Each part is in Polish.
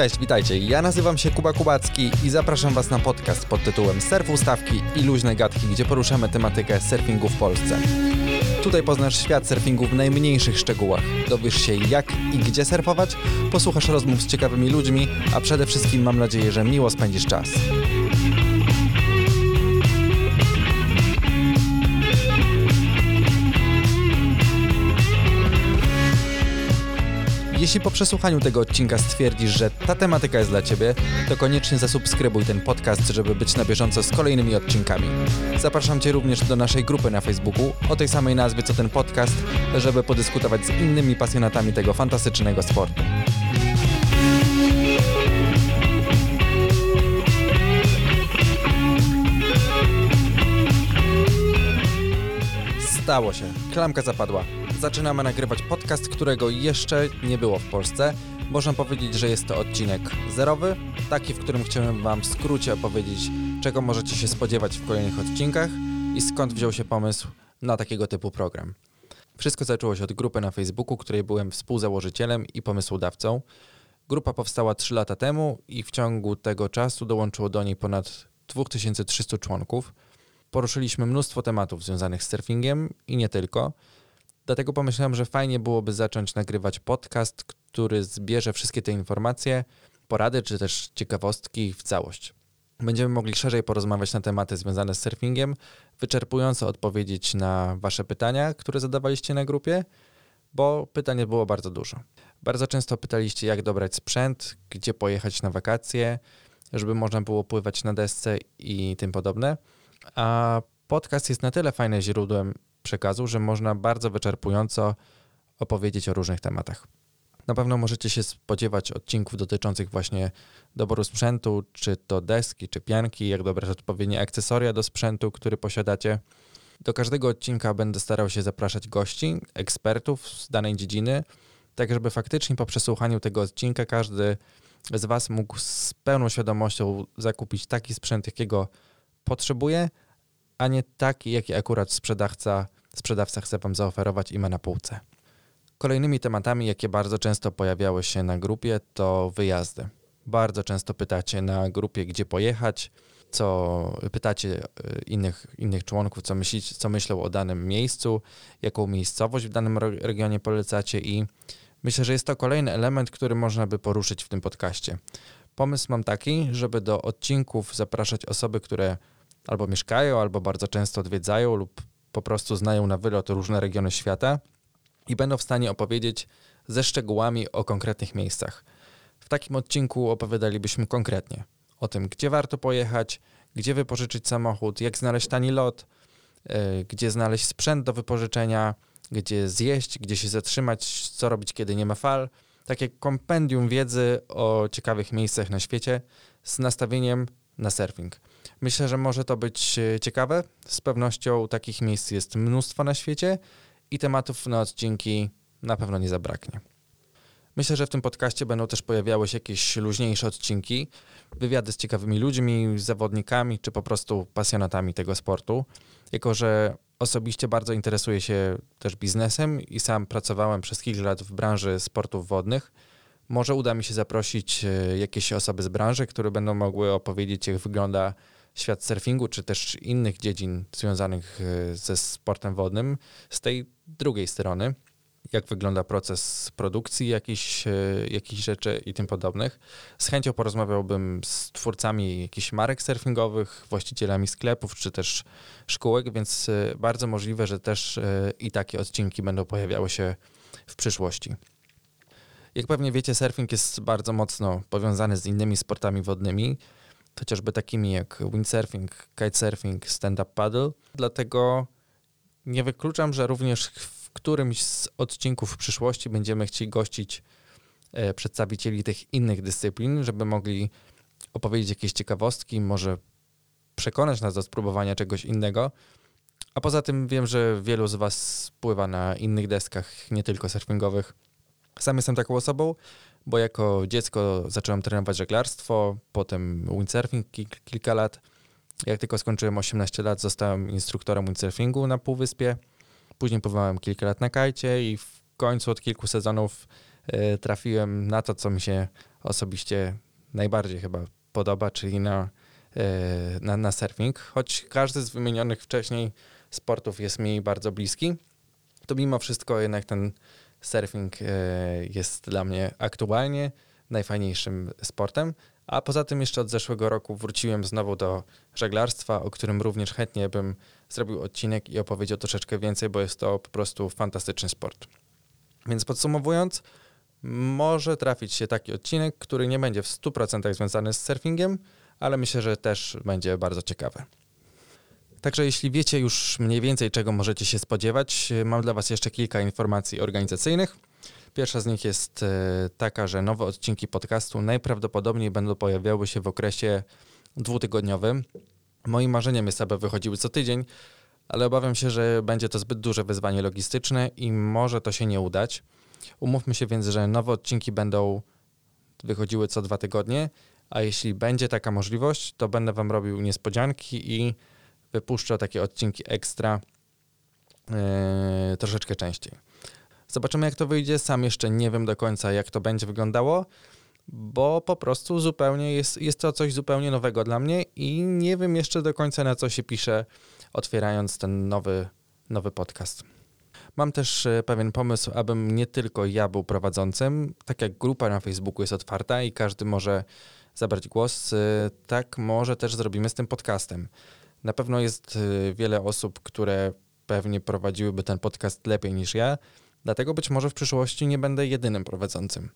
Cześć, witajcie. Ja nazywam się Kuba Kubacki i zapraszam Was na podcast pod tytułem Surf Ustawki i luźne gadki, gdzie poruszamy tematykę surfingu w Polsce. Tutaj poznasz świat surfingu w najmniejszych szczegółach. Dowiesz się jak i gdzie surfować, posłuchasz rozmów z ciekawymi ludźmi, a przede wszystkim mam nadzieję, że miło spędzisz czas. Jeśli po przesłuchaniu tego odcinka stwierdzisz, że ta tematyka jest dla Ciebie, to koniecznie zasubskrybuj ten podcast, żeby być na bieżąco z kolejnymi odcinkami. Zapraszam Cię również do naszej grupy na Facebooku o tej samej nazwie co ten podcast, żeby podyskutować z innymi pasjonatami tego fantastycznego sportu. Stało się. Klamka zapadła. Zaczynamy nagrywać podcast, którego jeszcze nie było w Polsce. Można powiedzieć, że jest to odcinek zerowy, taki, w którym chciałem Wam w skrócie opowiedzieć, czego możecie się spodziewać w kolejnych odcinkach i skąd wziął się pomysł na takiego typu program. Wszystko zaczęło się od grupy na Facebooku, której byłem współzałożycielem i pomysłodawcą. Grupa powstała 3 lata temu i w ciągu tego czasu dołączyło do niej ponad 2300 członków. Poruszyliśmy mnóstwo tematów związanych z surfingiem i nie tylko. Dlatego pomyślałem, że fajnie byłoby zacząć nagrywać podcast, który zbierze wszystkie te informacje, porady czy też ciekawostki w całość. Będziemy mogli szerzej porozmawiać na tematy związane z surfingiem, wyczerpująco odpowiedzieć na Wasze pytania, które zadawaliście na grupie, bo pytań było bardzo dużo. Bardzo często pytaliście, jak dobrać sprzęt, gdzie pojechać na wakacje, żeby można było pływać na desce i tym podobne. A podcast jest na tyle fajnym źródłem przekazu, że można bardzo wyczerpująco opowiedzieć o różnych tematach. Na pewno możecie się spodziewać odcinków dotyczących właśnie doboru sprzętu, czy to deski, czy pianki, jak dobrać odpowiednie akcesoria do sprzętu, który posiadacie. Do każdego odcinka będę starał się zapraszać gości, ekspertów z danej dziedziny, tak żeby faktycznie po przesłuchaniu tego odcinka każdy z Was mógł z pełną świadomością zakupić taki sprzęt, jakiego potrzebuje, a nie taki, jaki akurat sprzedawca, sprzedawca chce Wam zaoferować i ma na półce. Kolejnymi tematami, jakie bardzo często pojawiały się na grupie, to wyjazdy. Bardzo często pytacie na grupie, gdzie pojechać, co pytacie y, innych, innych członków, co, myślicie, co myślą o danym miejscu, jaką miejscowość w danym regionie polecacie i myślę, że jest to kolejny element, który można by poruszyć w tym podcaście. Pomysł mam taki, żeby do odcinków zapraszać osoby, które albo mieszkają, albo bardzo często odwiedzają lub po prostu znają na wylot różne regiony świata i będą w stanie opowiedzieć ze szczegółami o konkretnych miejscach. W takim odcinku opowiadalibyśmy konkretnie o tym, gdzie warto pojechać, gdzie wypożyczyć samochód, jak znaleźć tani lot, yy, gdzie znaleźć sprzęt do wypożyczenia, gdzie zjeść, gdzie się zatrzymać, co robić, kiedy nie ma fal. Takie kompendium wiedzy o ciekawych miejscach na świecie z nastawieniem na surfing. Myślę, że może to być e, ciekawe. Z pewnością takich miejsc jest mnóstwo na świecie i tematów na odcinki na pewno nie zabraknie. Myślę, że w tym podcaście będą też pojawiały się jakieś luźniejsze odcinki, wywiady z ciekawymi ludźmi, zawodnikami czy po prostu pasjonatami tego sportu. Jako, że osobiście bardzo interesuję się też biznesem i sam pracowałem przez kilka lat w branży sportów wodnych, może uda mi się zaprosić e, jakieś osoby z branży, które będą mogły opowiedzieć, jak wygląda świat surfingu, czy też innych dziedzin związanych e, ze sportem wodnym z tej drugiej strony. Jak wygląda proces produkcji jakichś, e, jakichś rzeczy i tym podobnych. Z chęcią porozmawiałbym z twórcami jakichś marek surfingowych, właścicielami sklepów, czy też szkółek, więc bardzo możliwe, że też i takie odcinki będą pojawiały się w przyszłości. Jak pewnie wiecie, surfing jest bardzo mocno powiązany z innymi sportami wodnymi, chociażby takimi jak windsurfing, kitesurfing, stand-up paddle. Dlatego nie wykluczam, że również w którymś z odcinków w przyszłości będziemy chcieli gościć e, przedstawicieli tych innych dyscyplin, żeby mogli opowiedzieć jakieś ciekawostki, może przekonać nas do spróbowania czegoś innego. A poza tym wiem, że wielu z Was pływa na innych deskach, nie tylko surfingowych. Sam jestem taką osobą, bo jako dziecko zacząłem trenować żeglarstwo, potem windsurfing kilka lat. Jak tylko skończyłem 18 lat, zostałem instruktorem windsurfingu na Półwyspie. Później pływałem kilka lat na kajcie i w końcu od kilku sezonów e, trafiłem na to, co mi się osobiście najbardziej chyba podoba, czyli na, na, na surfing. Choć każdy z wymienionych wcześniej sportów jest mi bardzo bliski, to mimo wszystko jednak ten surfing jest dla mnie aktualnie najfajniejszym sportem. A poza tym jeszcze od zeszłego roku wróciłem znowu do żeglarstwa, o którym również chętnie bym zrobił odcinek i opowiedział troszeczkę więcej, bo jest to po prostu fantastyczny sport. Więc podsumowując, może trafić się taki odcinek, który nie będzie w 100% związany z surfingiem, ale myślę, że też będzie bardzo ciekawy. Także jeśli wiecie już mniej więcej, czego możecie się spodziewać, mam dla Was jeszcze kilka informacji organizacyjnych. Pierwsza z nich jest e, taka, że nowe odcinki podcastu najprawdopodobniej będą pojawiały się w okresie dwutygodniowym. Moim marzeniem jest, aby wychodziły co tydzień, ale obawiam się, że będzie to zbyt duże wyzwanie logistyczne i może to się nie udać. Umówmy się więc, że nowe odcinki będą wychodziły co dwa tygodnie, a jeśli będzie taka możliwość, to będę Wam robił niespodzianki i wypuszczał takie odcinki ekstra yy, troszeczkę częściej. Zobaczymy, jak to wyjdzie. Sam jeszcze nie wiem do końca, jak to będzie wyglądało, bo po prostu zupełnie jest, jest to coś zupełnie nowego dla mnie i nie wiem jeszcze do końca, na co się pisze, otwierając ten nowy, nowy podcast. Mam też e, pewien pomysł, abym nie tylko ja był prowadzącym. Tak jak grupa na Facebooku jest otwarta i każdy może zabrać głos, e, tak może też zrobimy z tym podcastem. Na pewno jest e, wiele osób, które pewnie prowadziłyby ten podcast lepiej niż ja, Dlatego być może w przyszłości nie będę jedynym prowadzącym.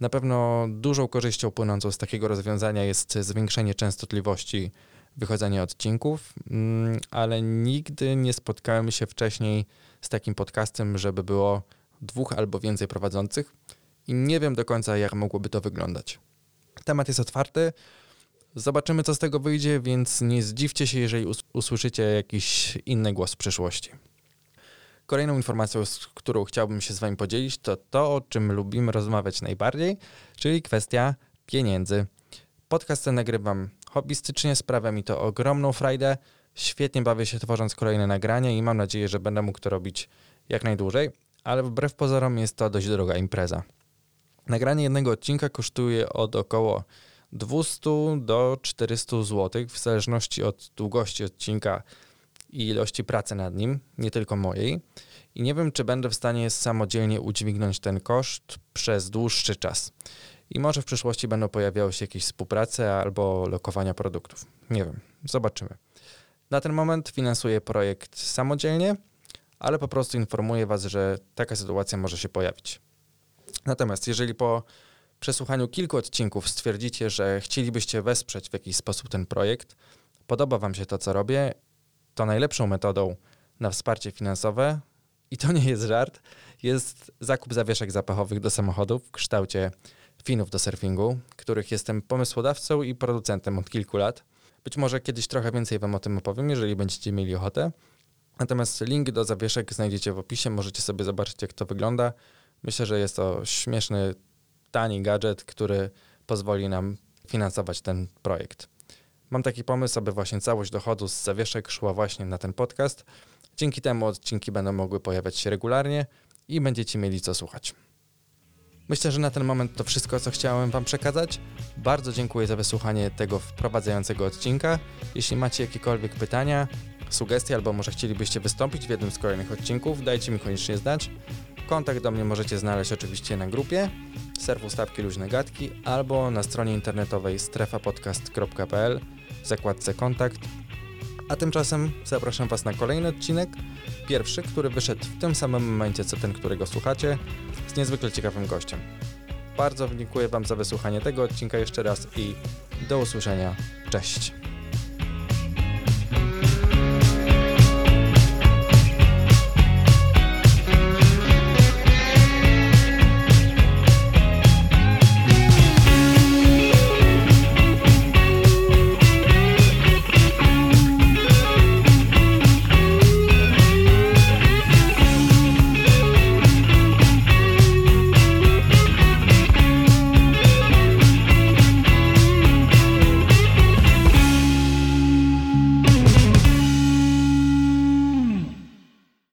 Na pewno dużą korzyścią płynącą z takiego rozwiązania jest zwiększenie częstotliwości wychodzenia odcinków, mm, ale nigdy nie spotkałem się wcześniej z takim podcastem, żeby było dwóch albo więcej prowadzących i nie wiem do końca, jak mogłoby to wyglądać. Temat jest otwarty. Zobaczymy, co z tego wyjdzie, więc nie zdziwcie się, jeżeli usłyszycie jakiś inny głos w przyszłości. Kolejną informacją, z którą chciałbym się z Wami podzielić, to to, o czym lubimy rozmawiać najbardziej, czyli kwestia pieniędzy. Podcast ten nagrywam hobbystycznie, sprawia mi to ogromną frajdę. Świetnie bawię się tworząc kolejne nagrania i mam nadzieję, że będę mógł to robić jak najdłużej, ale wbrew pozorom jest to dość droga impreza. Nagranie jednego odcinka kosztuje od około 200 do 400 zł, w zależności od długości odcinka i ilości pracy nad nim, nie tylko mojej. I nie wiem, czy będę w stanie samodzielnie udźwignąć ten koszt przez dłuższy czas. I może w przyszłości będą pojawiały się jakieś współprace albo lokowania produktów. Nie wiem, zobaczymy. Na ten moment finansuję projekt samodzielnie, ale po prostu informuję Was, że taka sytuacja może się pojawić. Natomiast jeżeli po przesłuchaniu kilku odcinków stwierdzicie, że chcielibyście wesprzeć w jakiś sposób ten projekt, podoba Wam się to, co robię to najlepszą metodą na wsparcie finansowe, i to nie jest żart, jest zakup zawieszek zapachowych do samochodów w kształcie finów do surfingu, których jestem pomysłodawcą i producentem od kilku lat. Być może kiedyś trochę więcej Wam o tym opowiem, jeżeli będziecie mieli ochotę. Natomiast link do zawieszek znajdziecie w opisie, możecie sobie zobaczyć, jak to wygląda. Myślę, że jest to śmieszny, tani gadżet, który pozwoli nam finansować ten projekt. Mam taki pomysł, aby właśnie całość dochodu z zawieszek szła właśnie na ten podcast. Dzięki temu odcinki będą mogły pojawiać się regularnie i będziecie mieli co słuchać. Myślę, że na ten moment to wszystko, co chciałem Wam przekazać. Bardzo dziękuję za wysłuchanie tego wprowadzającego odcinka. Jeśli macie jakiekolwiek pytania, sugestie albo może chcielibyście wystąpić w jednym z kolejnych odcinków, dajcie mi koniecznie znać. Kontakt do mnie możecie znaleźć oczywiście na grupie serwu Stawki Luźne Gadki albo na stronie internetowej strefapodcast.pl w zakładce kontakt. A tymczasem zapraszam Was na kolejny odcinek, pierwszy, który wyszedł w tym samym momencie co ten, którego słuchacie, z niezwykle ciekawym gościem. Bardzo dziękuję Wam za wysłuchanie tego odcinka jeszcze raz i do usłyszenia. Cześć!